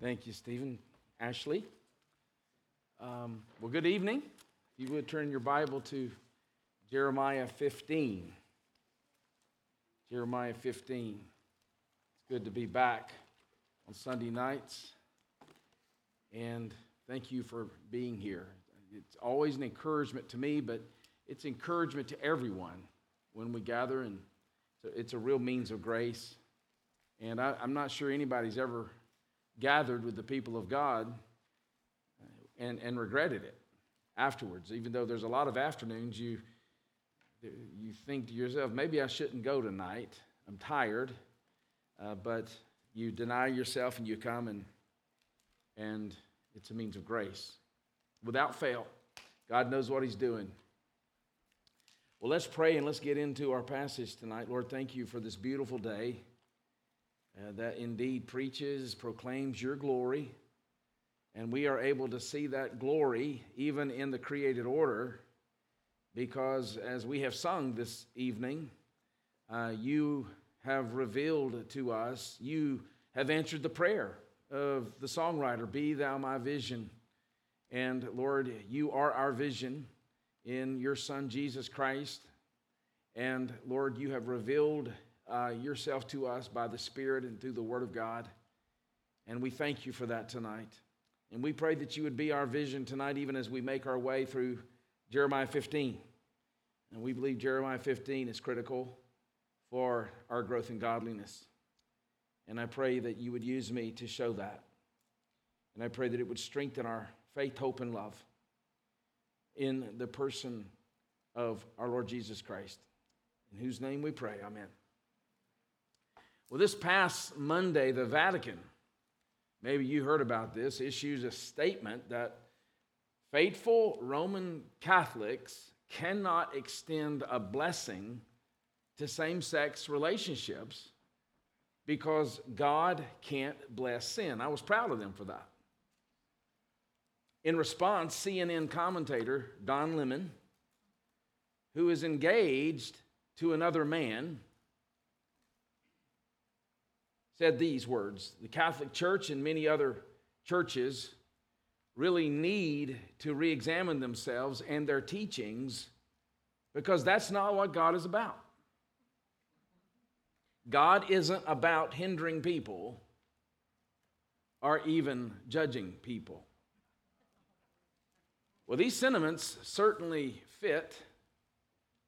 Thank you, Stephen. Ashley. Um, well, good evening. If you would turn your Bible to Jeremiah 15. Jeremiah 15. It's good to be back on Sunday nights. And thank you for being here. It's always an encouragement to me, but it's encouragement to everyone when we gather, and so it's a real means of grace. And I, I'm not sure anybody's ever gathered with the people of God and, and regretted it afterwards. Even though there's a lot of afternoons, you, you think to yourself, maybe I shouldn't go tonight. I'm tired. Uh, but you deny yourself and you come, and, and it's a means of grace. Without fail, God knows what He's doing. Well, let's pray and let's get into our passage tonight. Lord, thank you for this beautiful day uh, that indeed preaches, proclaims your glory. And we are able to see that glory even in the created order because, as we have sung this evening, uh, you have revealed to us, you have answered the prayer of the songwriter, Be Thou My Vision. And Lord, you are our vision in your Son, Jesus Christ. And Lord, you have revealed uh, yourself to us by the Spirit and through the Word of God. And we thank you for that tonight. And we pray that you would be our vision tonight, even as we make our way through Jeremiah 15. And we believe Jeremiah 15 is critical for our growth in godliness. And I pray that you would use me to show that. And I pray that it would strengthen our faith, hope, and love in the person of our Lord Jesus Christ, in whose name we pray. Amen. Well, this past Monday, the Vatican, maybe you heard about this, issues a statement that faithful Roman Catholics cannot extend a blessing to same sex relationships because God can't bless sin. I was proud of them for that. In response, CNN commentator Don Lemon, who is engaged to another man, said these words The Catholic Church and many other churches really need to re examine themselves and their teachings because that's not what God is about. God isn't about hindering people or even judging people. Well, these sentiments certainly fit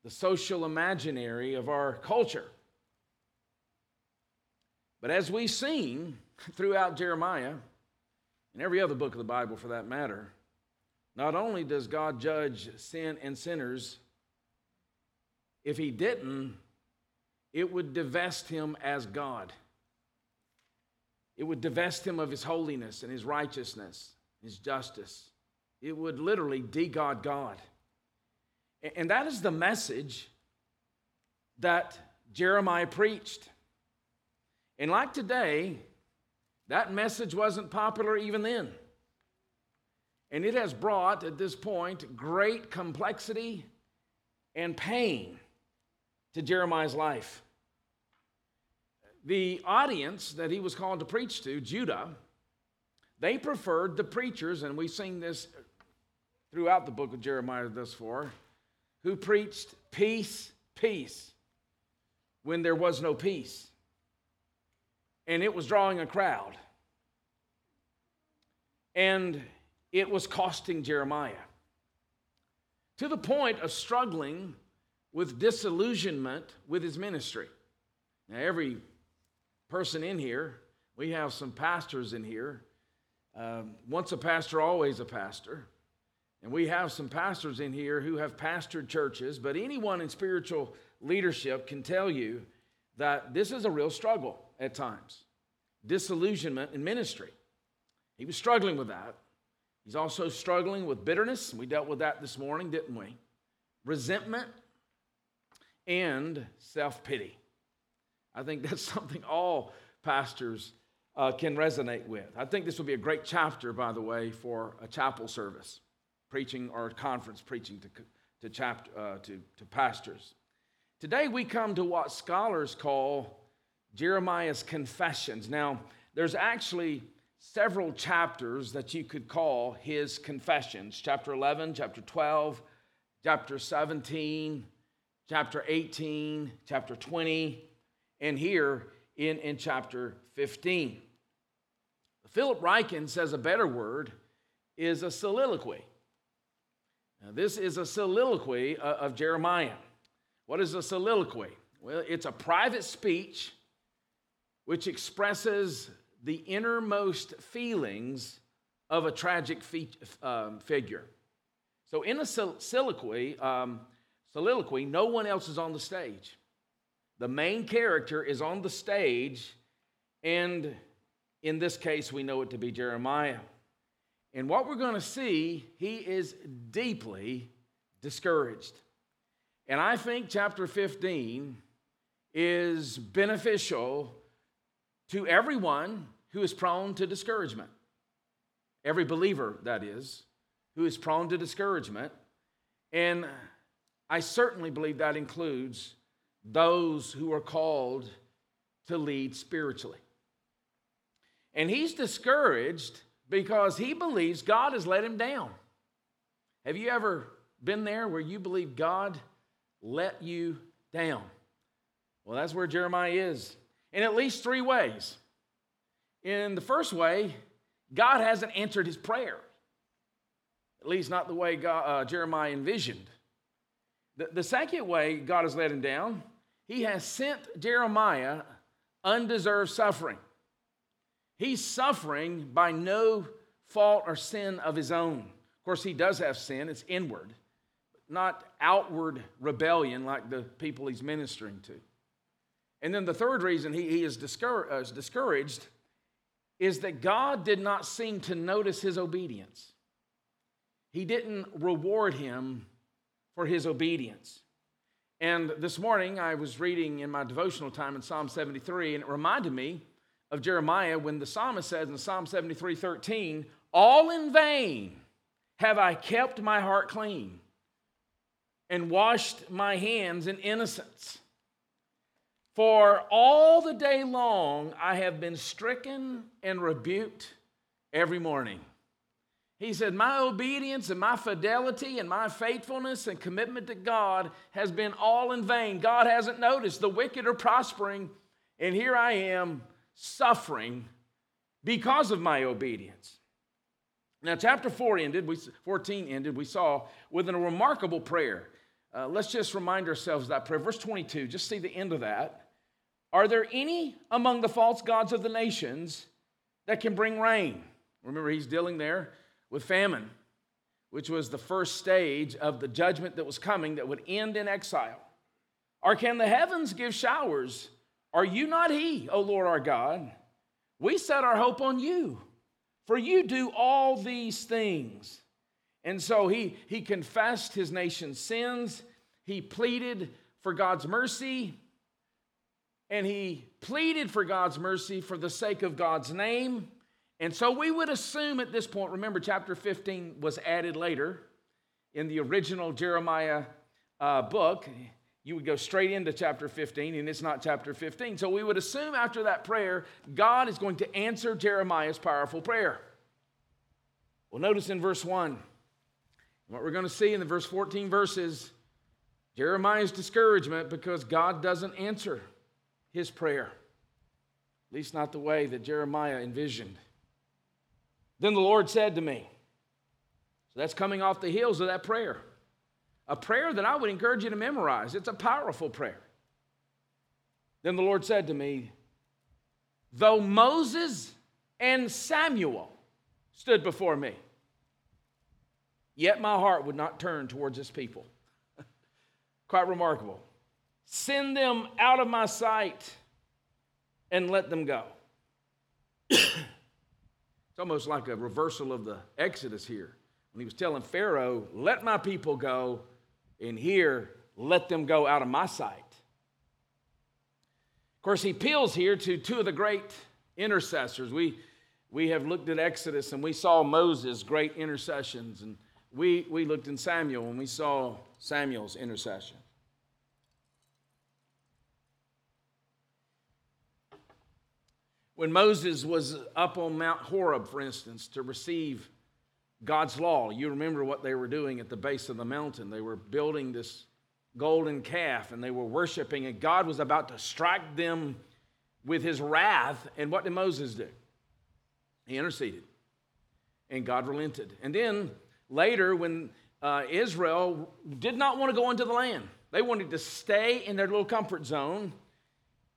the social imaginary of our culture. But as we've seen throughout Jeremiah, and every other book of the Bible for that matter, not only does God judge sin and sinners, if he didn't, it would divest him as God. It would divest him of his holiness and his righteousness, his justice. It would literally de-God God. And that is the message that Jeremiah preached. And like today, that message wasn't popular even then. And it has brought, at this point, great complexity and pain to Jeremiah's life. The audience that he was called to preach to, Judah, they preferred the preachers, and we've seen this throughout the book of Jeremiah thus far, who preached peace, peace, when there was no peace and it was drawing a crowd. And it was costing Jeremiah to the point of struggling with disillusionment with his ministry. Now, every person in here, we have some pastors in here. Um, once a pastor, always a pastor. And we have some pastors in here who have pastored churches, but anyone in spiritual leadership can tell you that this is a real struggle at times disillusionment in ministry. He was struggling with that. He's also struggling with bitterness. We dealt with that this morning, didn't we? Resentment and self pity. I think that's something all pastors uh, can resonate with. I think this will be a great chapter, by the way, for a chapel service, preaching or conference preaching to, to, chapter, uh, to, to pastors. Today we come to what scholars call Jeremiah's confessions. Now, there's actually several chapters that you could call his confessions chapter 11, chapter 12, chapter 17, chapter 18, chapter 20, and here in, in chapter 15. Philip Ryken says a better word is a soliloquy. Now, this is a soliloquy uh, of Jeremiah. What is a soliloquy? Well, it's a private speech which expresses the innermost feelings of a tragic fe- um, figure. So, in a soliloquy, um, soliloquy, no one else is on the stage. The main character is on the stage, and in this case, we know it to be Jeremiah. And what we're going to see, he is deeply discouraged. And I think chapter 15 is beneficial to everyone who is prone to discouragement. Every believer, that is, who is prone to discouragement. And I certainly believe that includes those who are called to lead spiritually. And he's discouraged because he believes God has let him down. Have you ever been there where you believe God let you down? Well, that's where Jeremiah is in at least three ways. In the first way, God hasn't answered his prayer, at least not the way God, uh, Jeremiah envisioned. The, the second way God has let him down, he has sent Jeremiah undeserved suffering. He's suffering by no fault or sin of his own. Of course, he does have sin, it's inward, not outward rebellion like the people he's ministering to. And then the third reason he, he is, discouraged, uh, is discouraged is that God did not seem to notice his obedience. He didn't reward him for his obedience. And this morning I was reading in my devotional time in Psalm 73, and it reminded me of Jeremiah when the psalmist says in Psalm 73 13, All in vain have I kept my heart clean and washed my hands in innocence. For all the day long I have been stricken and rebuked every morning. He said, My obedience and my fidelity and my faithfulness and commitment to God has been all in vain. God hasn't noticed. The wicked are prospering, and here I am suffering because of my obedience. Now, chapter 4 ended, we, 14 ended, we saw with a remarkable prayer. Uh, let's just remind ourselves that prayer. Verse 22, just see the end of that. Are there any among the false gods of the nations that can bring rain? Remember, he's dealing there with famine, which was the first stage of the judgment that was coming that would end in exile. Or can the heavens give showers? Are you not he, O Lord our God? We set our hope on you, for you do all these things. And so he, he confessed his nation's sins, he pleaded for God's mercy, and he pleaded for God's mercy for the sake of God's name. And so we would assume at this point, remember, chapter 15 was added later in the original Jeremiah uh, book. You would go straight into chapter 15, and it's not chapter 15. So we would assume after that prayer, God is going to answer Jeremiah's powerful prayer. Well, notice in verse 1, what we're going to see in the verse 14 verses, Jeremiah's discouragement because God doesn't answer his prayer, at least not the way that Jeremiah envisioned. Then the Lord said to me, so that's coming off the heels of that prayer. A prayer that I would encourage you to memorize. It's a powerful prayer. Then the Lord said to me, Though Moses and Samuel stood before me, yet my heart would not turn towards this people. Quite remarkable. Send them out of my sight and let them go. it's almost like a reversal of the Exodus here. When he was telling Pharaoh, let my people go, and here, let them go out of my sight. Of course, he appeals here to two of the great intercessors. We, we have looked at Exodus and we saw Moses' great intercessions, and we, we looked in Samuel and we saw Samuel's intercession. When Moses was up on Mount Horeb, for instance, to receive God's law, you remember what they were doing at the base of the mountain. They were building this golden calf and they were worshiping, and God was about to strike them with his wrath. And what did Moses do? He interceded, and God relented. And then later, when uh, Israel did not want to go into the land, they wanted to stay in their little comfort zone.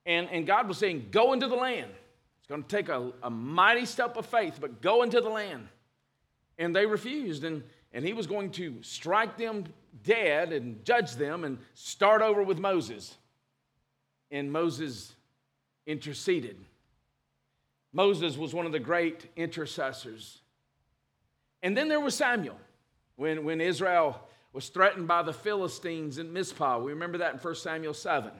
And, and God was saying, Go into the land going to take a, a mighty step of faith, but go into the land. And they refused. And, and he was going to strike them dead and judge them and start over with Moses. And Moses interceded. Moses was one of the great intercessors. And then there was Samuel. When, when Israel was threatened by the Philistines in Mizpah, we remember that in 1 Samuel 7.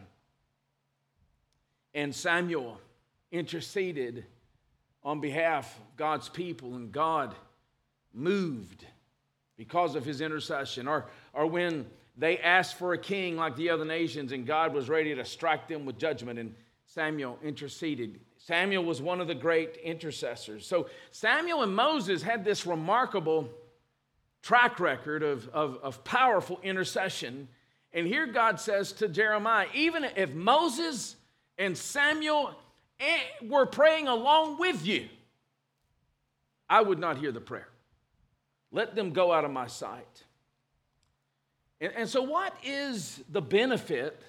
And Samuel interceded on behalf of God's people, and God moved because of his intercession. Or, or when they asked for a king like the other nations, and God was ready to strike them with judgment, and Samuel interceded. Samuel was one of the great intercessors. So Samuel and Moses had this remarkable track record of, of, of powerful intercession. And here God says to Jeremiah, even if Moses and Samuel were praying along with you, I would not hear the prayer. Let them go out of my sight. And, and so, what is the benefit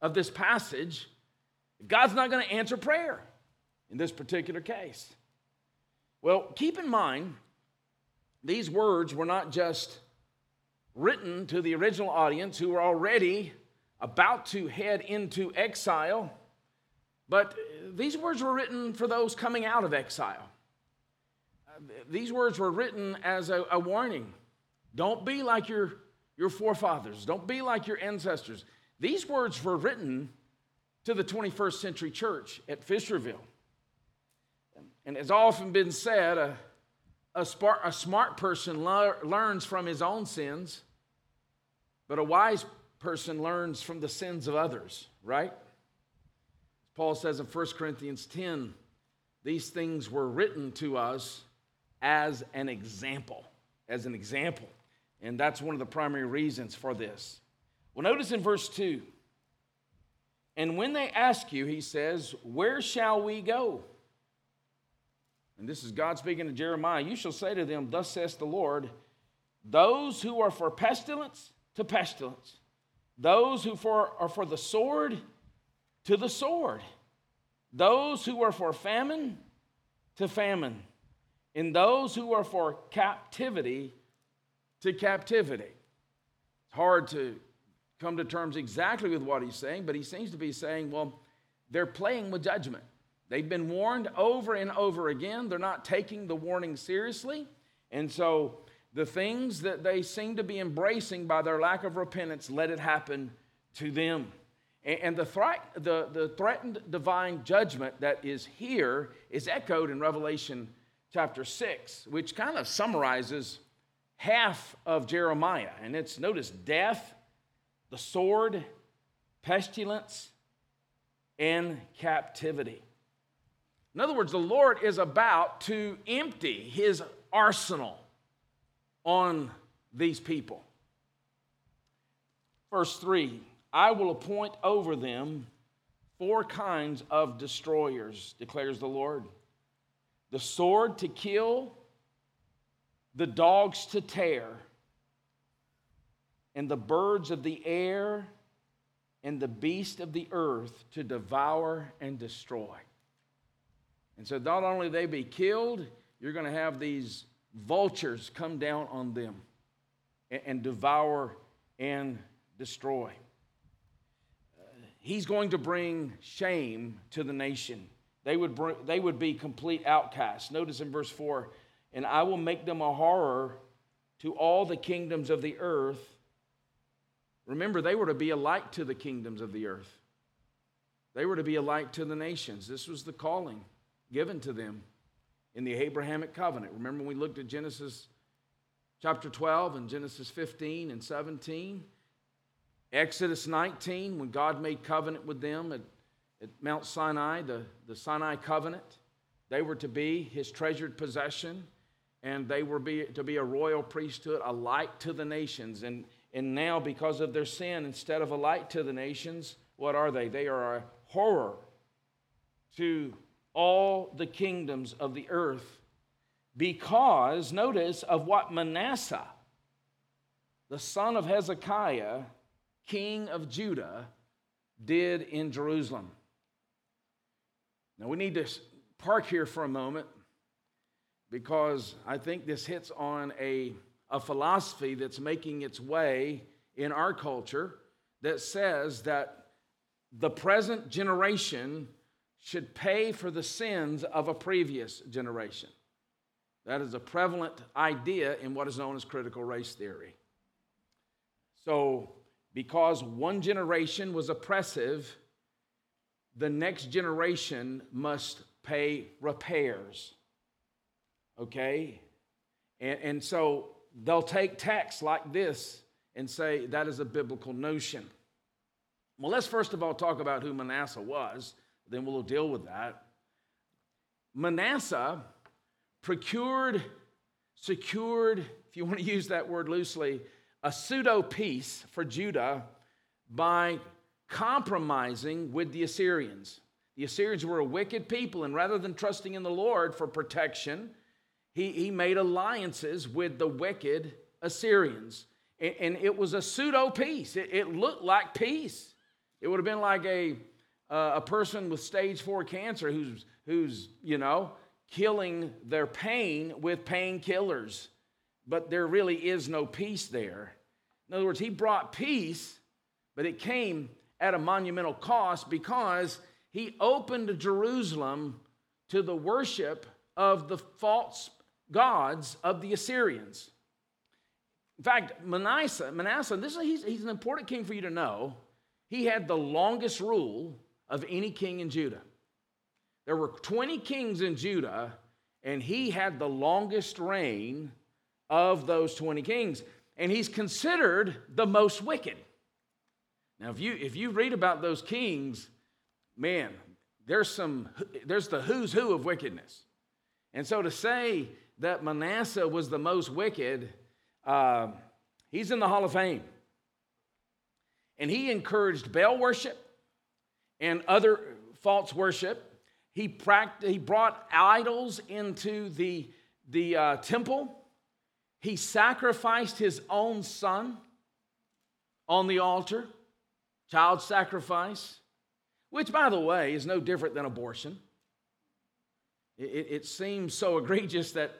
of this passage? God's not going to answer prayer in this particular case. Well, keep in mind, these words were not just written to the original audience who were already about to head into exile but uh, these words were written for those coming out of exile. Uh, these words were written as a, a warning. Don't be like your, your forefathers, don't be like your ancestors. These words were written to the 21st century church at Fisherville. And it's often been said, uh, a, a, smart, a smart person le- learns from his own sins, but a wise person learns from the sins of others, right? Paul says in 1 Corinthians 10, these things were written to us as an example, as an example. And that's one of the primary reasons for this. Well, notice in verse 2 and when they ask you, he says, Where shall we go? And this is God speaking to Jeremiah. You shall say to them, Thus says the Lord, those who are for pestilence to pestilence, those who for, are for the sword to the sword. Those who are for famine to famine. And those who are for captivity to captivity. It's hard to come to terms exactly with what he's saying, but he seems to be saying, well, they're playing with judgment. They've been warned over and over again. They're not taking the warning seriously. And so the things that they seem to be embracing by their lack of repentance, let it happen to them. And the, threat, the, the threatened divine judgment that is here is echoed in Revelation chapter 6, which kind of summarizes half of Jeremiah. And it's notice death, the sword, pestilence, and captivity. In other words, the Lord is about to empty his arsenal on these people. Verse 3 I will appoint over them four kinds of destroyers, declares the Lord the sword to kill, the dogs to tear, and the birds of the air and the beast of the earth to devour and destroy. And so, not only they be killed, you're going to have these vultures come down on them and, and devour and destroy he's going to bring shame to the nation. They would, bring, they would be complete outcasts. Notice in verse 4 and I will make them a horror to all the kingdoms of the earth. Remember, they were to be a light to the kingdoms of the earth, they were to be a light to the nations. This was the calling given to them in the Abrahamic covenant. Remember, we looked at Genesis chapter 12 and Genesis 15 and 17. Exodus 19, when God made covenant with them at, at Mount Sinai, the, the Sinai covenant. They were to be his treasured possession, and they were be, to be a royal priesthood, a light to the nations. And, and now, because of their sin, instead of a light to the nations, what are they? They are a horror to all the kingdoms of the earth because, notice, of what Manasseh, the son of Hezekiah, king of Judah, did in Jerusalem. Now we need to park here for a moment because I think this hits on a, a philosophy that's making its way in our culture that says that the present generation should pay for the sins of a previous generation. That is a prevalent idea in what is known as critical race theory. So, because one generation was oppressive, the next generation must pay repairs. Okay? And, and so they'll take texts like this and say that is a biblical notion. Well, let's first of all talk about who Manasseh was, then we'll deal with that. Manasseh procured, secured, if you want to use that word loosely, a pseudo peace for Judah by compromising with the Assyrians. The Assyrians were a wicked people, and rather than trusting in the Lord for protection, he, he made alliances with the wicked Assyrians. And, and it was a pseudo peace. It, it, looked like peace. It would have been like a, uh, a person with stage four cancer who's, who's, you know, killing their pain with painkillers. But there really is no peace there. In other words, he brought peace, but it came at a monumental cost because he opened Jerusalem to the worship of the false gods of the Assyrians. In fact, Manasseh, Manasseh this is, he's, he's an important king for you to know. He had the longest rule of any king in Judah. There were 20 kings in Judah, and he had the longest reign of those 20 kings. And he's considered the most wicked. Now, if you, if you read about those kings, man, there's some, there's the who's who of wickedness. And so to say that Manasseh was the most wicked, uh, he's in the Hall of Fame. And he encouraged Baal worship and other false worship. He, pract- he brought idols into the, the uh, temple. He sacrificed his own son on the altar, child sacrifice which, by the way, is no different than abortion. It, it seems so egregious that,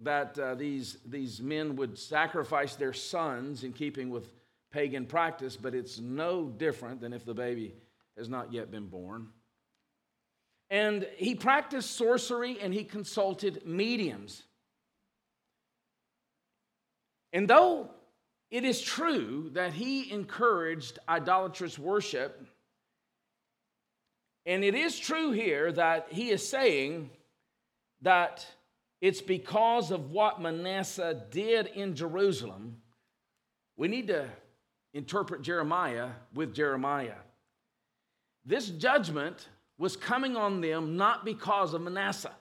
that uh, these, these men would sacrifice their sons in keeping with pagan practice, but it's no different than if the baby has not yet been born. And he practiced sorcery and he consulted mediums. And though it is true that he encouraged idolatrous worship, and it is true here that he is saying that it's because of what Manasseh did in Jerusalem. We need to interpret Jeremiah with Jeremiah. This judgment was coming on them not because of Manasseh.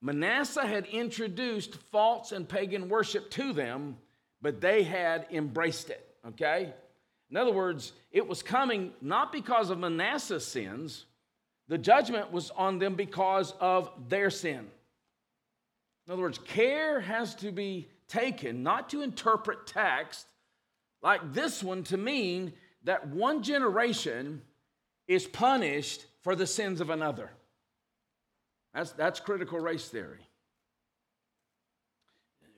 Manasseh had introduced false and pagan worship to them, but they had embraced it, okay? In other words, it was coming not because of Manasseh's sins, the judgment was on them because of their sin. In other words, care has to be taken not to interpret text like this one to mean that one generation is punished for the sins of another. That's, that's critical race theory.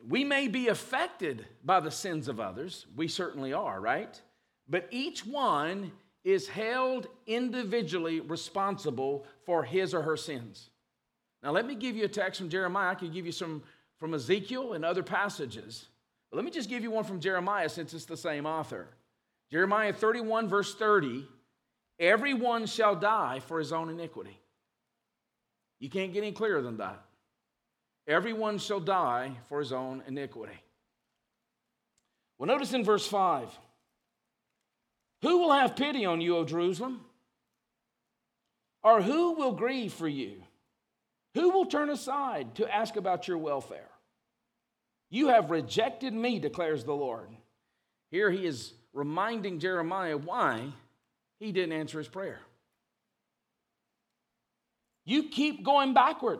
We may be affected by the sins of others. We certainly are, right? but each one is held individually responsible for his or her sins. Now, let me give you a text from Jeremiah. I could give you some from Ezekiel and other passages. But let me just give you one from Jeremiah since it's the same author. Jeremiah 31, verse 30 Everyone shall die for his own iniquity. You can't get any clearer than that. Everyone shall die for his own iniquity. Well, notice in verse 5 who will have pity on you, O Jerusalem? Or who will grieve for you? Who will turn aside to ask about your welfare? You have rejected me, declares the Lord. Here he is reminding Jeremiah why he didn't answer his prayer. You keep going backward.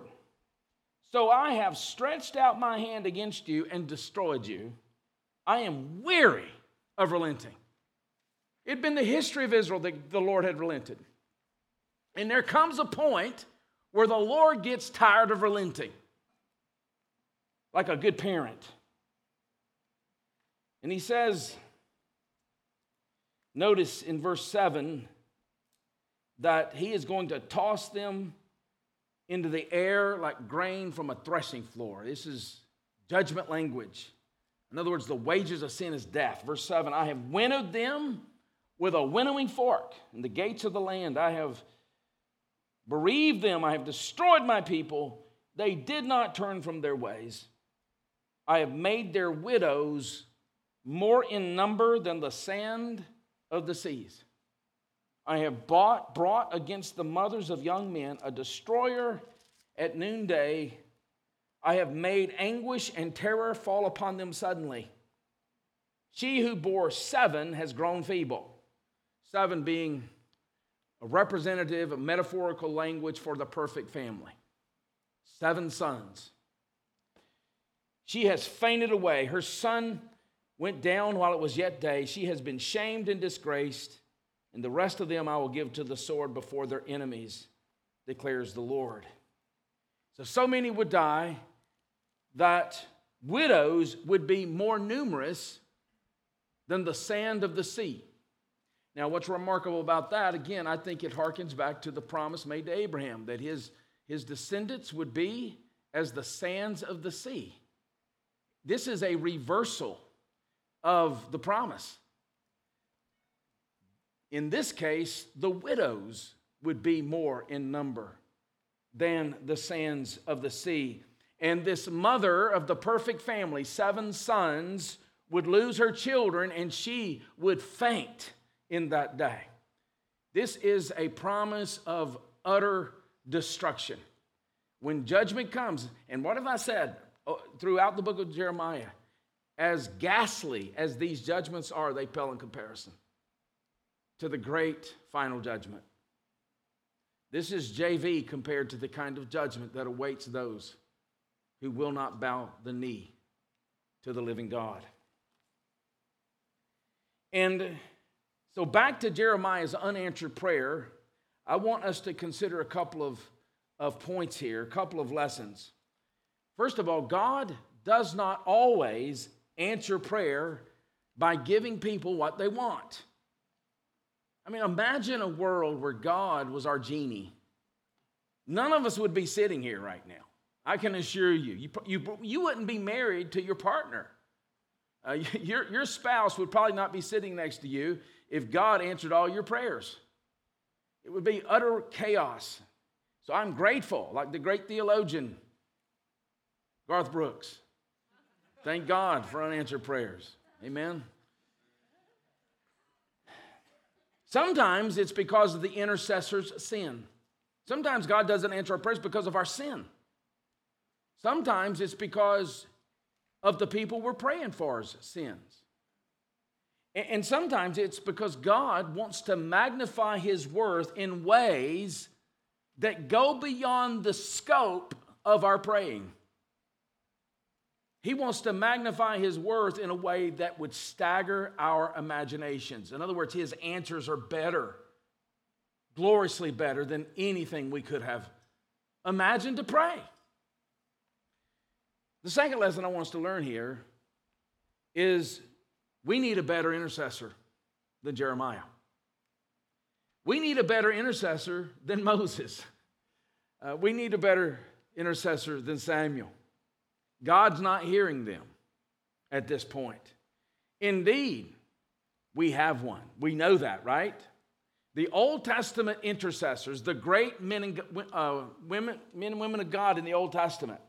So I have stretched out my hand against you and destroyed you. I am weary of relenting. It had been the history of Israel that the Lord had relented. And there comes a point where the Lord gets tired of relenting, like a good parent. And he says, notice in verse 7 that he is going to toss them into the air like grain from a threshing floor. This is judgment language. In other words, the wages of sin is death. Verse 7 I have winnowed them with a winnowing fork in the gates of the land. I have bereaved them. I have destroyed my people. They did not turn from their ways. I have made their widows more in number than the sand of the seas. I have bought, brought against the mothers of young men a destroyer at noonday. I have made anguish and terror fall upon them suddenly. She who bore seven has grown feeble. Seven being a representative, a metaphorical language for the perfect family. Seven sons. She has fainted away. Her son went down while it was yet day. She has been shamed and disgraced, and the rest of them I will give to the sword before their enemies, declares the Lord. So, so many would die that widows would be more numerous than the sand of the sea. Now, what's remarkable about that, again, I think it harkens back to the promise made to Abraham that his, his descendants would be as the sands of the sea. This is a reversal of the promise. In this case, the widows would be more in number than the sands of the sea. And this mother of the perfect family, seven sons, would lose her children and she would faint in that day. This is a promise of utter destruction. When judgment comes, and what have I said oh, throughout the book of Jeremiah? As ghastly as these judgments are, they pale in comparison to the great final judgment. This is JV compared to the kind of judgment that awaits those who will not bow the knee to the living God. And so, back to Jeremiah's unanswered prayer, I want us to consider a couple of, of points here, a couple of lessons. First of all, God does not always answer prayer by giving people what they want. I mean, imagine a world where God was our genie. None of us would be sitting here right now. I can assure you. You, you, you wouldn't be married to your partner. Uh, your, your spouse would probably not be sitting next to you if God answered all your prayers. It would be utter chaos. So I'm grateful, like the great theologian Garth Brooks. Thank God for unanswered prayers. Amen. Sometimes it's because of the intercessor's sin. Sometimes God doesn't answer our prayers because of our sin. Sometimes it's because of the people we're praying for's sins. And sometimes it's because God wants to magnify his worth in ways that go beyond the scope of our praying. He wants to magnify his worth in a way that would stagger our imaginations. In other words, his answers are better, gloriously better than anything we could have imagined to pray. The second lesson I want us to learn here is we need a better intercessor than Jeremiah. We need a better intercessor than Moses. Uh, we need a better intercessor than Samuel. God's not hearing them at this point. Indeed, we have one. We know that, right? The Old Testament intercessors, the great men and, uh, women, men and women of God in the Old Testament,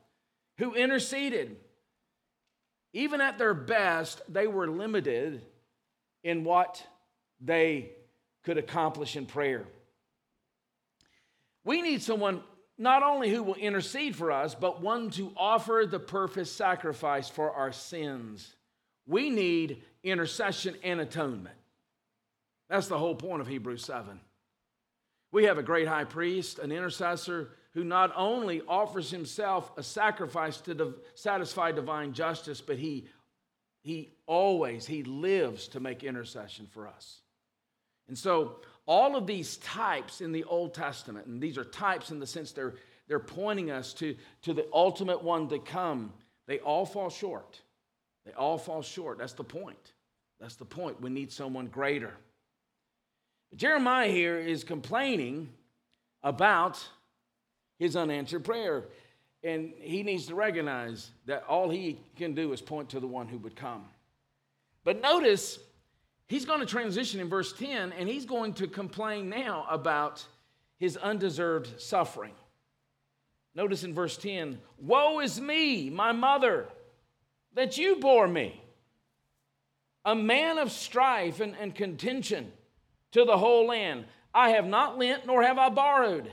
who interceded even at their best, they were limited in what they could accomplish in prayer. We need someone not only who will intercede for us, but one to offer the perfect sacrifice for our sins. We need intercession and atonement. That's the whole point of Hebrews 7. We have a great high priest, an intercessor who not only offers himself a sacrifice to satisfy divine justice, but he, he always, he lives to make intercession for us. And so all of these types in the Old Testament, and these are types in the sense they're, they're pointing us to, to the ultimate one to come, they all fall short. They all fall short. That's the point. That's the point. We need someone greater. Jeremiah here is complaining about his unanswered prayer. And he needs to recognize that all he can do is point to the one who would come. But notice, he's going to transition in verse 10, and he's going to complain now about his undeserved suffering. Notice in verse 10 Woe is me, my mother, that you bore me, a man of strife and, and contention to the whole land. I have not lent, nor have I borrowed.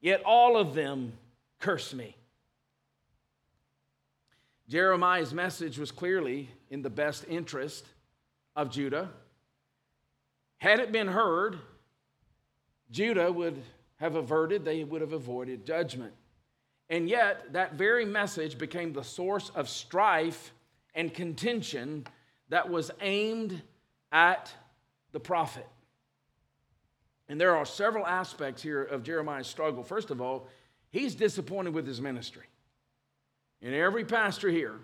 Yet all of them curse me. Jeremiah's message was clearly in the best interest of Judah. Had it been heard, Judah would have averted, they would have avoided judgment. And yet, that very message became the source of strife and contention that was aimed at the prophet. And there are several aspects here of Jeremiah's struggle. First of all, he's disappointed with his ministry. And every pastor here,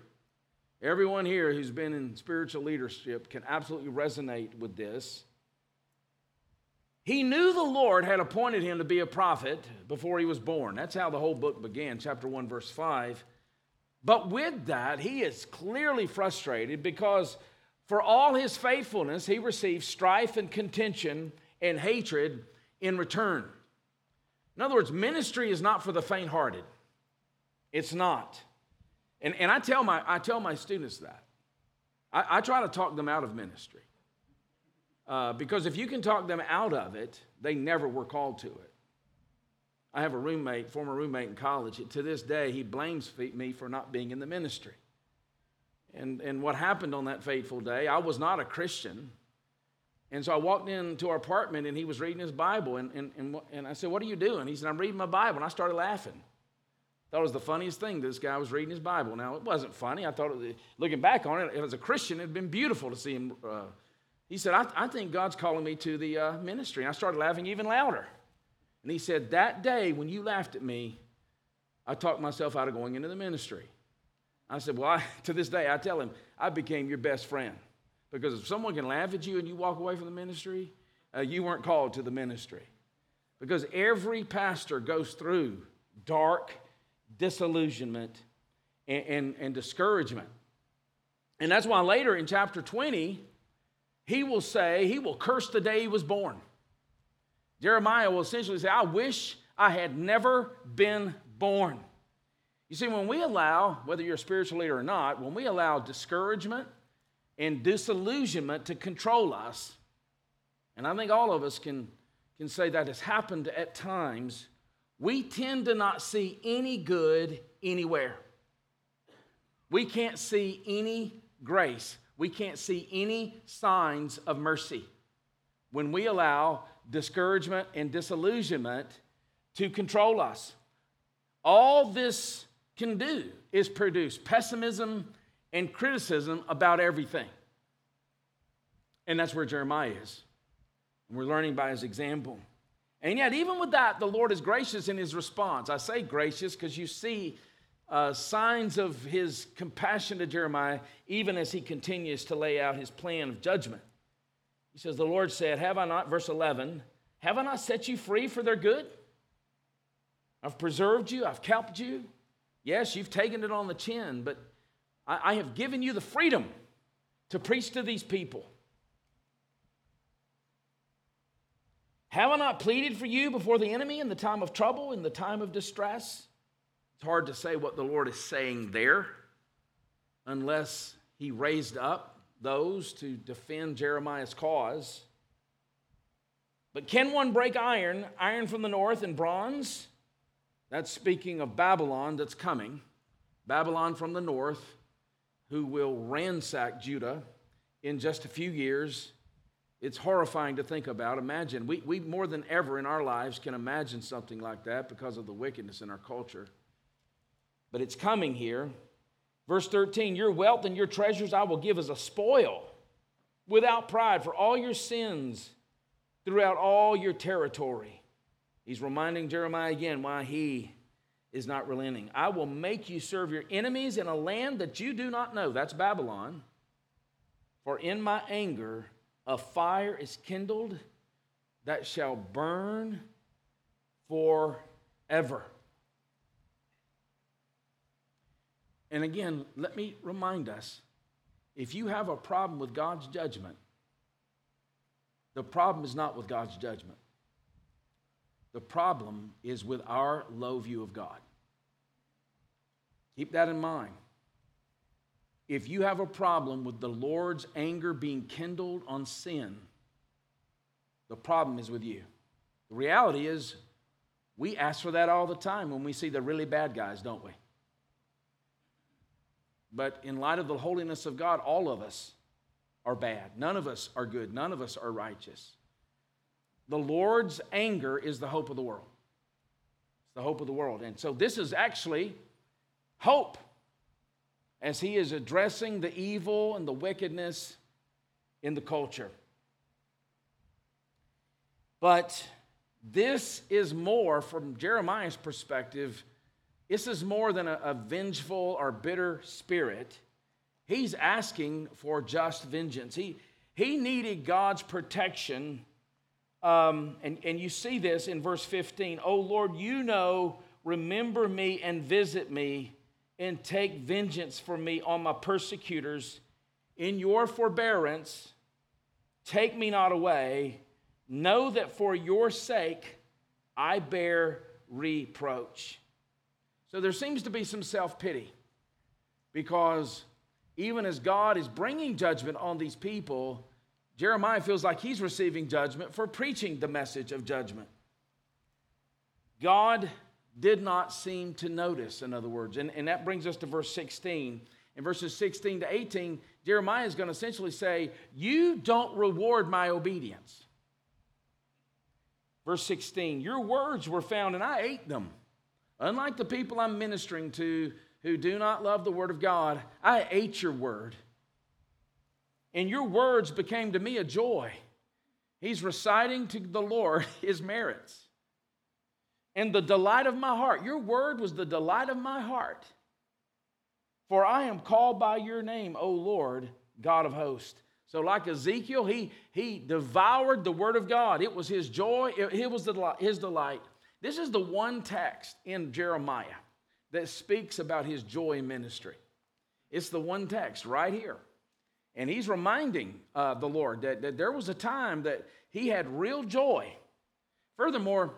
everyone here who's been in spiritual leadership can absolutely resonate with this. He knew the Lord had appointed him to be a prophet before he was born. That's how the whole book began, chapter 1, verse 5. But with that, he is clearly frustrated because for all his faithfulness, he received strife and contention and hatred in return. In other words, ministry is not for the faint hearted. It's not. And, and I, tell my, I tell my students that. I, I try to talk them out of ministry. Uh, because if you can talk them out of it, they never were called to it. I have a roommate, former roommate in college. To this day, he blames me for not being in the ministry. And, and what happened on that fateful day, I was not a Christian. And so I walked into our apartment and he was reading his Bible. And, and, and, and I said, What are you doing? He said, I'm reading my Bible. And I started laughing. Thought it was the funniest thing this guy was reading his Bible. Now, it wasn't funny. I thought, it, looking back on it, as a Christian, it had been beautiful to see him. Uh, he said, I, I, think God's calling me to the uh, ministry. And I started laughing even louder. And he said, That day when you laughed at me, I talked myself out of going into the ministry. I said, Well, I, to this day, I tell him, I became your best friend. Because if someone can laugh at you and you walk away from the ministry, uh, you weren't called to the ministry. Because every pastor goes through dark disillusionment and, and, and discouragement. And that's why later in chapter 20, he will say, he will curse the day he was born. Jeremiah will essentially say, I wish I had never been born. You see, when we allow, whether you're a spiritual leader or not, when we allow discouragement and disillusionment to control us, and I think all of us can, can say that has happened at times, we tend to not see any good anywhere. We can't see any grace. We can't see any signs of mercy when we allow discouragement and disillusionment to control us. All this can do is produce pessimism and criticism about everything. And that's where Jeremiah is. We're learning by his example. And yet, even with that, the Lord is gracious in his response. I say gracious because you see uh, signs of his compassion to Jeremiah, even as he continues to lay out his plan of judgment. He says, The Lord said, Have I not, verse 11, have I not set you free for their good? I've preserved you, I've kept you, Yes, you've taken it on the chin, but I, I have given you the freedom to preach to these people. Have I not pleaded for you before the enemy in the time of trouble, in the time of distress? It's hard to say what the Lord is saying there unless he raised up those to defend Jeremiah's cause. But can one break iron, iron from the north and bronze That's speaking of Babylon that's coming, Babylon from the north, who will ransack Judah in just a few years. It's horrifying to think about. Imagine, we, we more than ever in our lives can imagine something like that because of the wickedness in our culture. But it's coming here. Verse 13 Your wealth and your treasures I will give as a spoil without pride for all your sins throughout all your territory. He's reminding Jeremiah again why he is not relenting. I will make you serve your enemies in a land that you do not know. That's Babylon. For in my anger, a fire is kindled that shall burn forever. And again, let me remind us if you have a problem with God's judgment, the problem is not with God's judgment. The problem is with our low view of God. Keep that in mind. If you have a problem with the Lord's anger being kindled on sin, the problem is with you. The reality is, we ask for that all the time when we see the really bad guys, don't we? But in light of the holiness of God, all of us are bad. None of us are good. None of us are righteous. The Lord's anger is the hope of the world. It's the hope of the world. And so this is actually hope as he is addressing the evil and the wickedness in the culture. But this is more, from Jeremiah's perspective, this is more than a, a vengeful or bitter spirit. He's asking for just vengeance. He, he needed God's protection. Um, and, and you see this in verse 15. Oh Lord, you know, remember me and visit me and take vengeance for me on my persecutors. In your forbearance, take me not away. Know that for your sake I bear reproach. So there seems to be some self pity because even as God is bringing judgment on these people, Jeremiah feels like he's receiving judgment for preaching the message of judgment. God did not seem to notice, in other words. And, and that brings us to verse 16. In verses 16 to 18, Jeremiah is going to essentially say, You don't reward my obedience. Verse 16, Your words were found and I ate them. Unlike the people I'm ministering to who do not love the word of God, I ate your word. And your words became to me a joy. He's reciting to the Lord his merits and the delight of my heart. Your word was the delight of my heart. For I am called by your name, O Lord, God of hosts. So, like Ezekiel, he, he devoured the word of God. It was his joy, it, it was the, his delight. This is the one text in Jeremiah that speaks about his joy ministry. It's the one text right here. And he's reminding uh, the Lord that, that there was a time that he had real joy. Furthermore,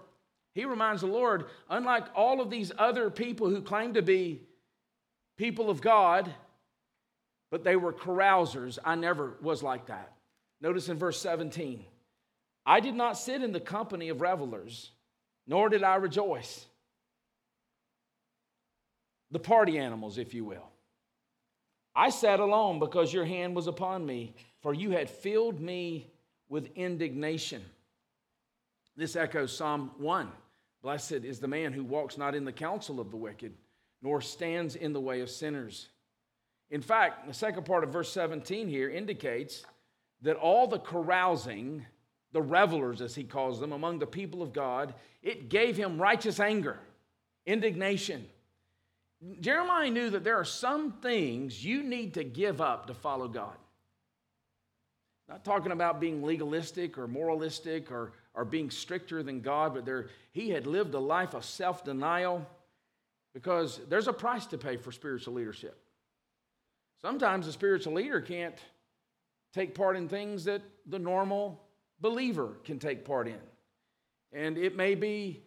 he reminds the Lord, unlike all of these other people who claim to be people of God, but they were carousers, I never was like that. Notice in verse 17 I did not sit in the company of revelers, nor did I rejoice. The party animals, if you will. I sat alone because your hand was upon me, for you had filled me with indignation. This echoes Psalm 1. Blessed is the man who walks not in the counsel of the wicked, nor stands in the way of sinners. In fact, the second part of verse 17 here indicates that all the carousing, the revelers as he calls them, among the people of God, it gave him righteous anger, indignation. Jeremiah knew that there are some things you need to give up to follow God. Not talking about being legalistic or moralistic or, or being stricter than God, but there, he had lived a life of self denial because there's a price to pay for spiritual leadership. Sometimes a spiritual leader can't take part in things that the normal believer can take part in. And it may be,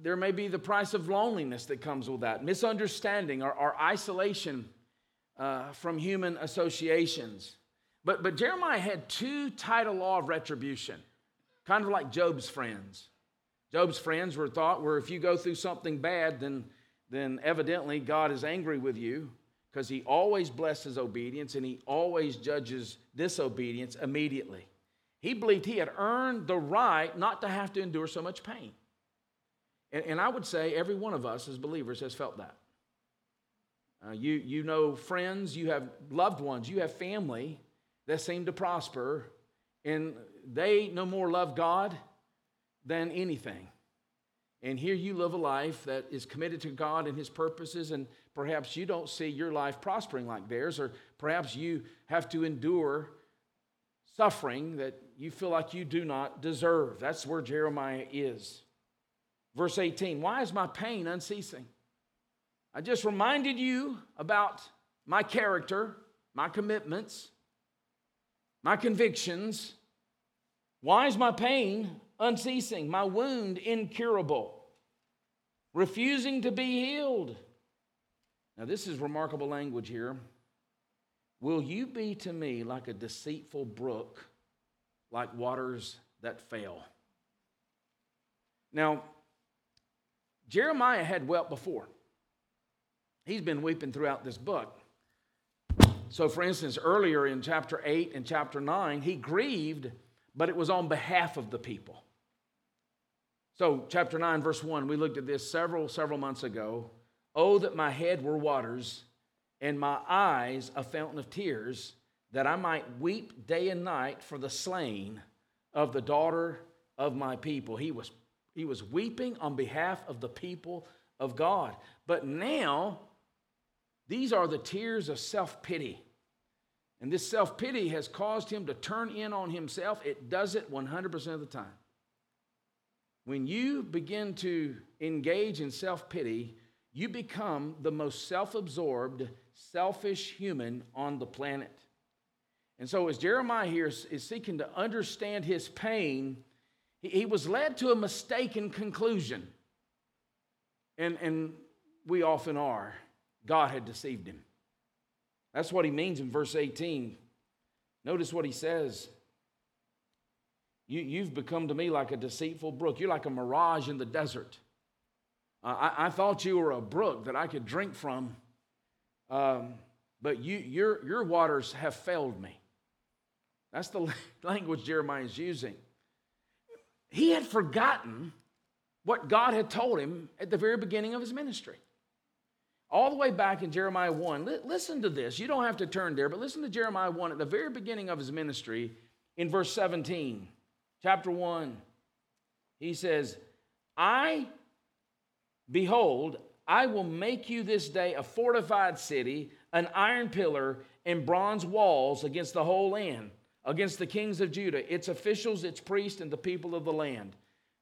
there may be the price of loneliness that comes with that, misunderstanding or, or isolation uh, from human associations. But, but Jeremiah had two title law of retribution, kind of like Job's friends. Job's friends were thought where if you go through something bad, then, then evidently God is angry with you because he always blesses obedience and he always judges disobedience immediately. He believed he had earned the right not to have to endure so much pain. And, and I would say every one of us as believers has felt that. Uh, you, you know friends, you have loved ones, you have family that seem to prosper, and they no more love God than anything. And here you live a life that is committed to God and His purposes, and perhaps you don't see your life prospering like theirs, or perhaps you have to endure suffering that you feel like you do not deserve. That's where Jeremiah is. Verse 18 Why is my pain unceasing? I just reminded you about my character, my commitments, my convictions. Why is my pain unceasing, my wound incurable, refusing to be healed? Now, this is remarkable language here. Will you be to me like a deceitful brook, like waters that fail? Now, Jeremiah had wept before. He's been weeping throughout this book. So, for instance, earlier in chapter 8 and chapter 9, he grieved, but it was on behalf of the people. So, chapter 9, verse 1, we looked at this several, several months ago. Oh, that my head were waters and my eyes a fountain of tears, that I might weep day and night for the slain of the daughter of my people. He was, he was weeping on behalf of the people of God. But now, these are the tears of self pity. And this self pity has caused him to turn in on himself. It does it 100% of the time. When you begin to engage in self pity, you become the most self absorbed, selfish human on the planet. And so, as Jeremiah here is seeking to understand his pain, he was led to a mistaken conclusion. And, and we often are. God had deceived him. That's what he means in verse 18. Notice what he says. You, you've become to me like a deceitful brook. You're like a mirage in the desert. Uh, I, I, thought you were a brook that I could drink from, um, but you, your, your waters have failed me. That's the language Jeremiah is using. He had forgotten what God had told him at the very beginning of his ministry all the way back in Jeremiah 1. listen to this. You don't have to turn there, but listen to Jeremiah 1 at the very beginning of his ministry in verse 17, chapter 1. He says, I, behold, I will make you this day a fortified city, an iron pillar, and bronze walls against the whole land, against the kings of Judah, its officials, its priests, and the people of the land.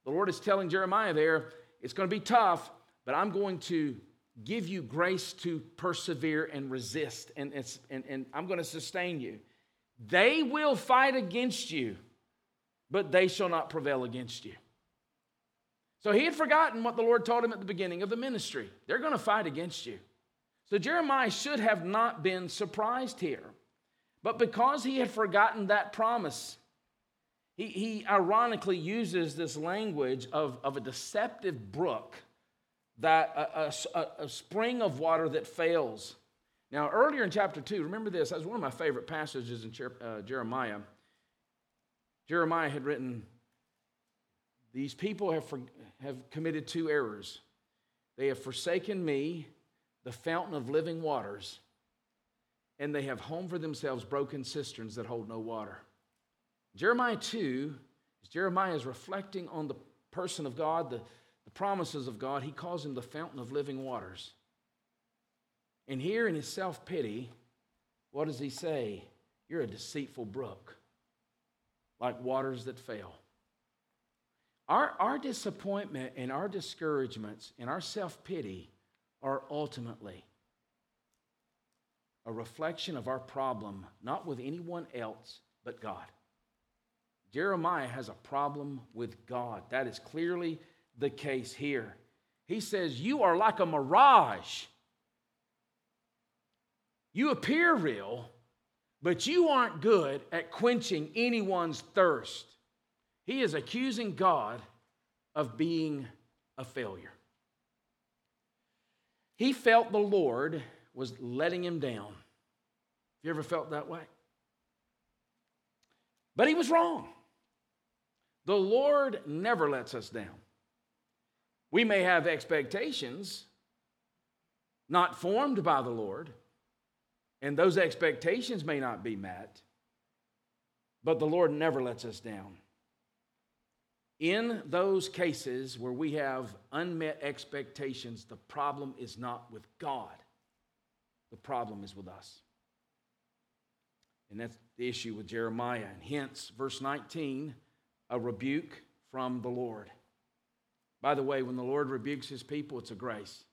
The Lord is telling Jeremiah there, it's going to be tough, but I'm going to give you grace to persevere and resist, and, and, and I'm going to sustain you. They will fight against you, but they shall not prevail against you. So he had forgotten what the Lord told him at the beginning of the ministry. They're going to fight against you. So Jeremiah should have not been surprised here. But because he had forgotten that promise, he, he ironically uses this language of, of a deceptive brook that a, a, a, spring of water that fails. Now, earlier in chapter 2, remember this, that's one of my favorite passages in uh, Jeremiah. Jeremiah had written, These people have, for, have committed two errors. They have forsaken me, the fountain of living waters, and they have home for themselves broken cisterns that hold no water. Jeremiah 2, Jeremiah is reflecting on the person of God, the, the promises of God, he calls him the fountain of living waters. And here in his self pity, what does he say? You're a deceitful brook, like waters that fail. Our, our disappointment and our discouragements and our self pity are ultimately a reflection of our problem, not with anyone else but God. Jeremiah has a problem with God. That is clearly the case here. He says, You are like a mirage. You appear real, but you aren't good at quenching anyone's thirst. He is accusing God of being a failure. He felt the Lord was letting him down. Have you ever felt that way? But he was wrong. The Lord never lets us down. We may have expectations not formed by the Lord, and those expectations may not be met, but the Lord never lets us down. In those cases where we have unmet expectations, the problem is not with God, the problem is with us. And that's the issue with Jeremiah. And hence, verse 19, a rebuke from the Lord. By the way, when the Lord rebukes his people, it's a grace.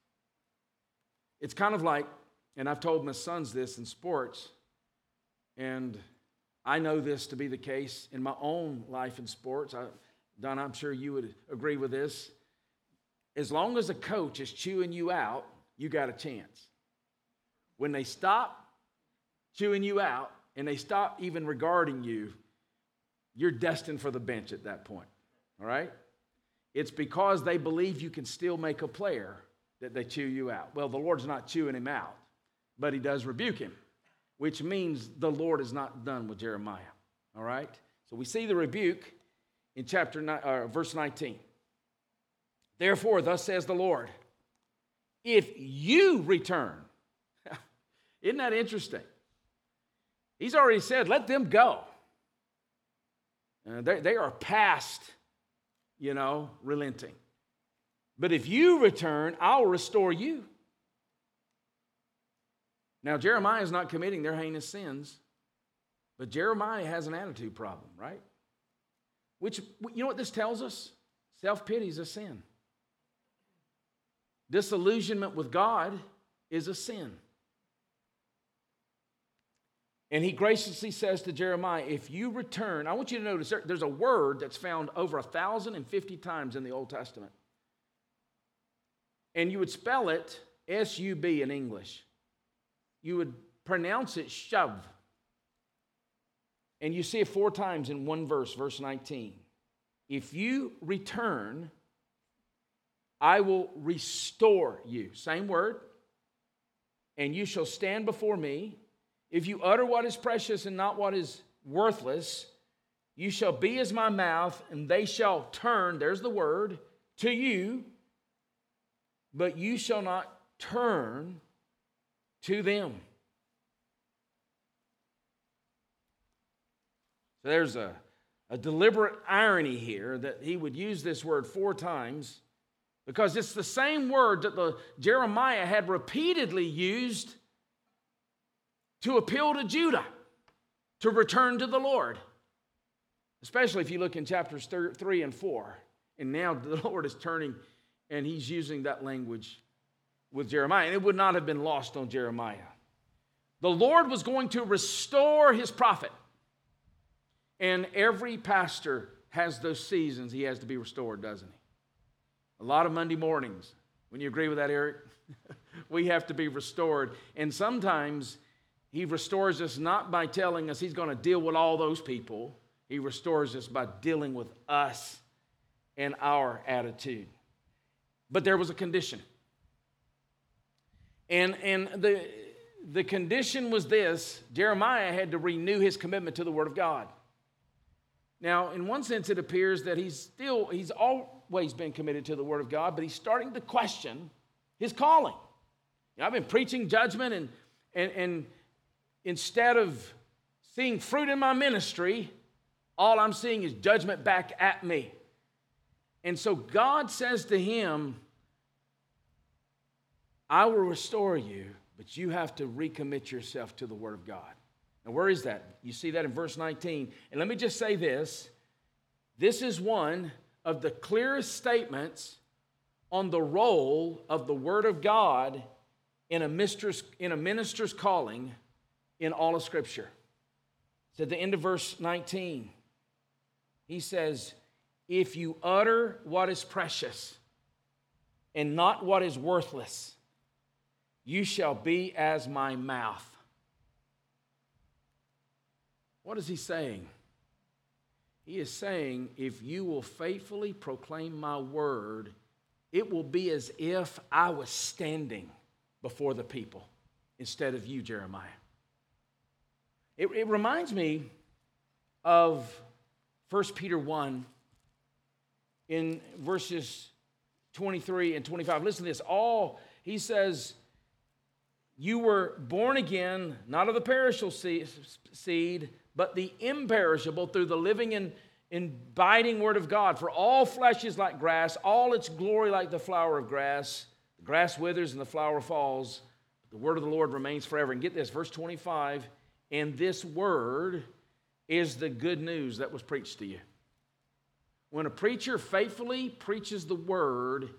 It's kind of like, and I've told my sons this in sports, and I know this to be the case in my own life in sports. I, Don, I'm sure you would agree with this. As long as a coach is chewing you out, you got a chance. When they stop chewing you out and they stop even regarding you, you're destined for the bench at that point. All right? It's because they believe you can still make a player that they chew you out. Well, the Lord's not chewing him out, but he does rebuke him, which means the Lord is not done with Jeremiah. All right? So we see the rebuke in chapter nine, uh, verse 19. Therefore, thus says the Lord, if you return, isn't that interesting? He's already said, let them go. Uh, they, they are past, you know, relenting. But if you return, I'll restore you. Now, Jeremiah is not committing their heinous sins, but Jeremiah has an attitude problem, right? Which, you know what this tells us? Self pity is a sin. Disillusionment with God is a sin. And he graciously says to Jeremiah, If you return, I want you to notice there's a word that's found over 1,050 times in the Old Testament. And you would spell it S U B in English. You would pronounce it shuv. And you see it four times in one verse, verse 19. If you return, I will restore you. Same word. And you shall stand before me if you utter what is precious and not what is worthless, you shall be as my mouth, and they shall turn, there's the word, to you, but you shall not turn to them. So there's a, a deliberate irony here that he would use this word four times because it's the same word that the Jeremiah had repeatedly used to appeal to Judah to return to the Lord. Especially if you look in chapters 3 and 4. And now the Lord is turning and he's using that language with Jeremiah. And it would not have been lost on Jeremiah. The Lord was going to restore his prophet. And every pastor has those seasons he has to be restored, doesn't he? A lot of Monday mornings. When you agree with that, Eric? we have to be restored. And sometimes he restores us not by telling us He's going to deal with all those people, He restores us by dealing with us and our attitude. But there was a condition. And, and the, the condition was this Jeremiah had to renew his commitment to the Word of God. Now, in one sense, it appears that he's still, he's always been committed to the Word of God, but he's starting to question his calling. You know, I've been preaching judgment and, and, and instead of seeing fruit in my ministry, all I'm seeing is judgment back at me. And so God says to him, I will restore you, but you have to recommit yourself to the Word of God. Now, where is that? You see that in verse 19. And let me just say this this is one of the clearest statements on the role of the Word of God in a, mistress, in a minister's calling in all of Scripture. It's at the end of verse 19. He says, If you utter what is precious and not what is worthless, you shall be as my mouth. What is he saying? He is saying, if you will faithfully proclaim my word, it will be as if I was standing before the people instead of you, Jeremiah. It, it reminds me of 1 Peter 1 in verses 23 and 25. Listen to this. All, he says, you were born again, not of the perishable seed, but the imperishable through the living and abiding word of God. For all flesh is like grass, all its glory like the flower of grass. The grass withers and the flower falls. The word of the Lord remains forever. And get this, verse 25, and this word is the good news that was preached to you. When a preacher faithfully preaches the word,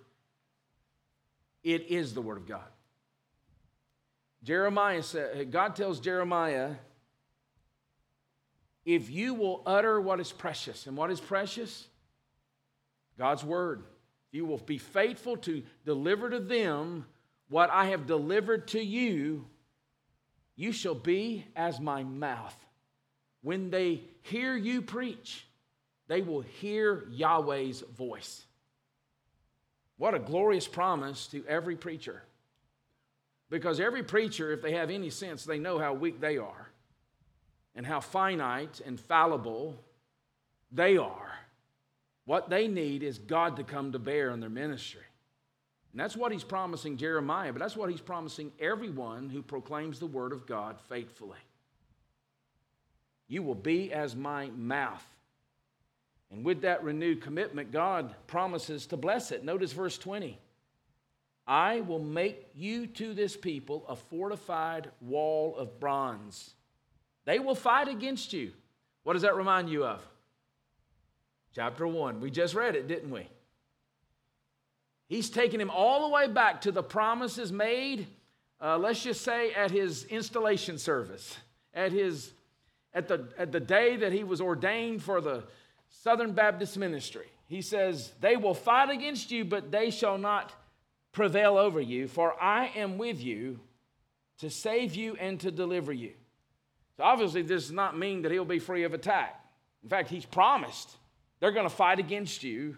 it is the word of God. Jeremiah said, God tells Jeremiah, if you will utter what is precious, and what is precious? God's word. If you will be faithful to deliver to them what I have delivered to you, you shall be as my mouth. When they hear you preach, they will hear Yahweh's voice. What a glorious promise to every preacher. Because every preacher, if they have any sense, they know how weak they are and how finite and fallible they are. What they need is God to come to bear in their ministry. And that's what he's promising Jeremiah, but that's what he's promising everyone who proclaims the word of God faithfully. You will be as my mouth. And with that renewed commitment, God promises to bless it. Notice verse 20. I will make you to this people a fortified wall of bronze. They will fight against you. What does that remind you of? Chapter 1. We just read it, didn't we? He's taken him all the way back to the promises made, uh, let's just say, at his installation service, at, his, at, the, at the day that he was ordained for the Southern Baptist ministry. He says, They will fight against you, but they shall not prevail over you, for I am with you to save you and to deliver you. So obviously, this does not mean that he'll be free of attack. In fact, he's promised they're going to fight against you.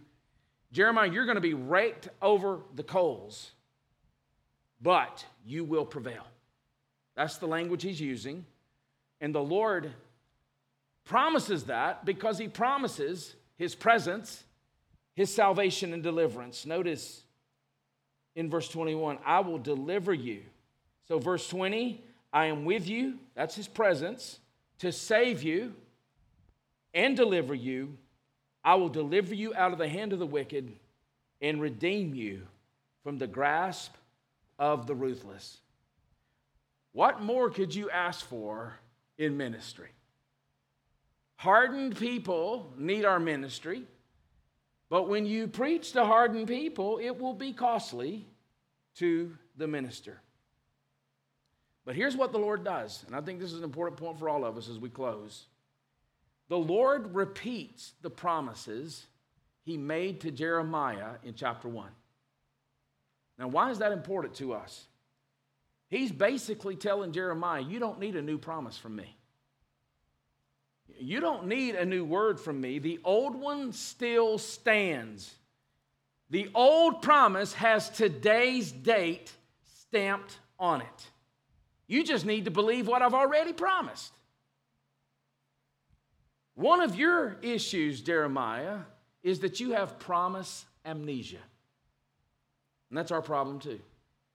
Jeremiah, you're going to be raked over the coals, but you will prevail. That's the language he's using. And the Lord promises that because he promises his presence, his salvation, and deliverance. Notice in verse 21 I will deliver you. So, verse 20, I am with you, that's his presence, to save you and deliver you. I will deliver you out of the hand of the wicked and redeem you from the grasp of the ruthless. What more could you ask for in ministry? Hardened people need our ministry. But when you preach to hardened people, it will be costly to the minister. But here's what the Lord does, and I think this is an important point for all of us as we close. The Lord repeats the promises he made to Jeremiah in chapter 1. Now, why is that important to us? He's basically telling Jeremiah, You don't need a new promise from me. You don't need a new word from me. The old one still stands. The old promise has today's date stamped on it. You just need to believe what I've already promised. One of your issues, Jeremiah, is that you have promise amnesia. And that's our problem too.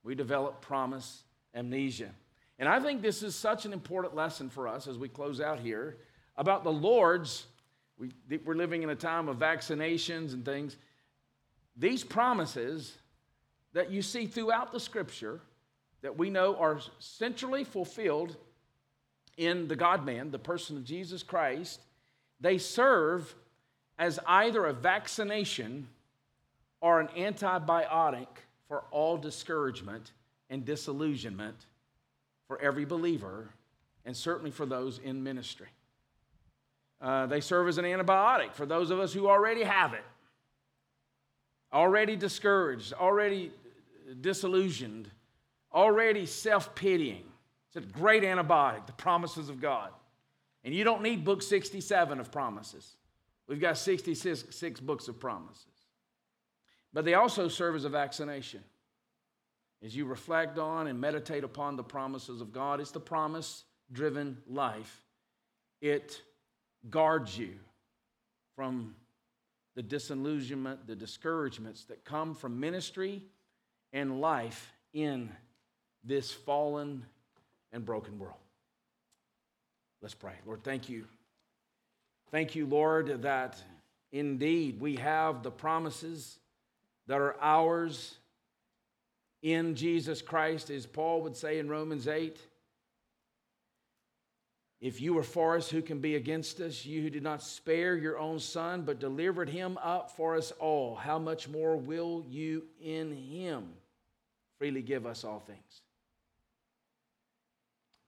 We develop promise amnesia. And I think this is such an important lesson for us as we close out here about the Lord's, we, we're living in a time of vaccinations and things. These promises that you see throughout the scripture that we know are centrally fulfilled in the God man, the person of Jesus Christ, they serve as either a vaccination or an antibiotic for all discouragement and disillusionment for every believer, and certainly for those in ministry. Uh, they serve as an antibiotic for those of us who already have it, already discouraged, already disillusioned, already self pitying. It's a great antibiotic, the promises of God. And you don't need book 67 of promises. We've got 66 six books of promises. But they also serve as a vaccination. As you reflect on and meditate upon the promises of God, it's the promise driven life. It guards you from the disillusionment, the discouragements that come from ministry and life in this fallen and broken world. Let's pray. Lord, thank you. Thank you, Lord, that indeed we have the promises that are ours in Jesus Christ, as Paul would say in Romans 8. If you are for us, who can be against us? You who did not spare your own son, but delivered him up for us all, how much more will you in him freely give us all things?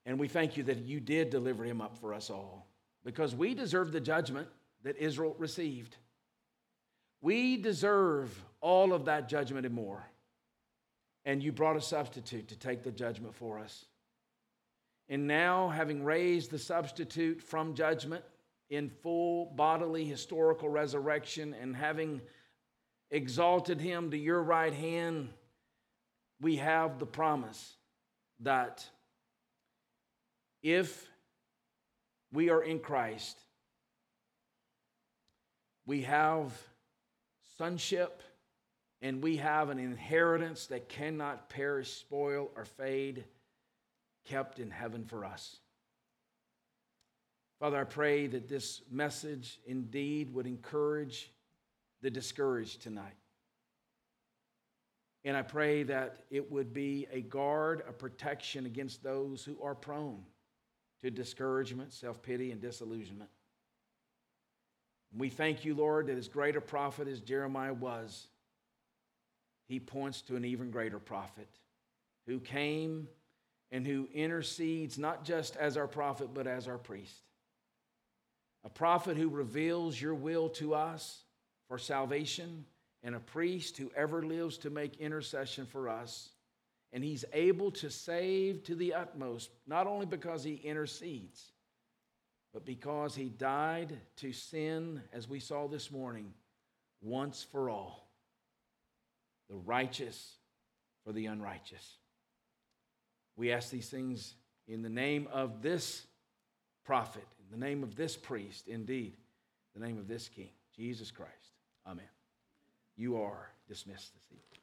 And we thank you that you did deliver him up for us all, because we deserve the judgment that Israel received. We deserve all of that judgment and more. And you brought a substitute to take the judgment for us. And now, having raised the substitute from judgment in full bodily historical resurrection and having exalted him to your right hand, we have the promise that if we are in Christ, we have sonship and we have an inheritance that cannot perish, spoil, or fade kept in heaven for us. Father, I pray that this message indeed would encourage the discouraged tonight. And I pray that it would be a guard, a protection against those who are prone to discouragement, self pity, and disillusionment. We thank you, Lord, that as great a prophet as Jeremiah was, he points to an even greater prophet who came and who intercedes not just as our prophet, but as our priest. A prophet who reveals your will to us for salvation, and a priest who ever lives to make intercession for us. And he's able to save to the utmost, not only because he intercedes, but because he died to sin, as we saw this morning, once for all. The righteous for the unrighteous. We ask these things in the name of this prophet, in the name of this priest, indeed, the name of this king, Jesus Christ. Amen. You are dismissed this evening.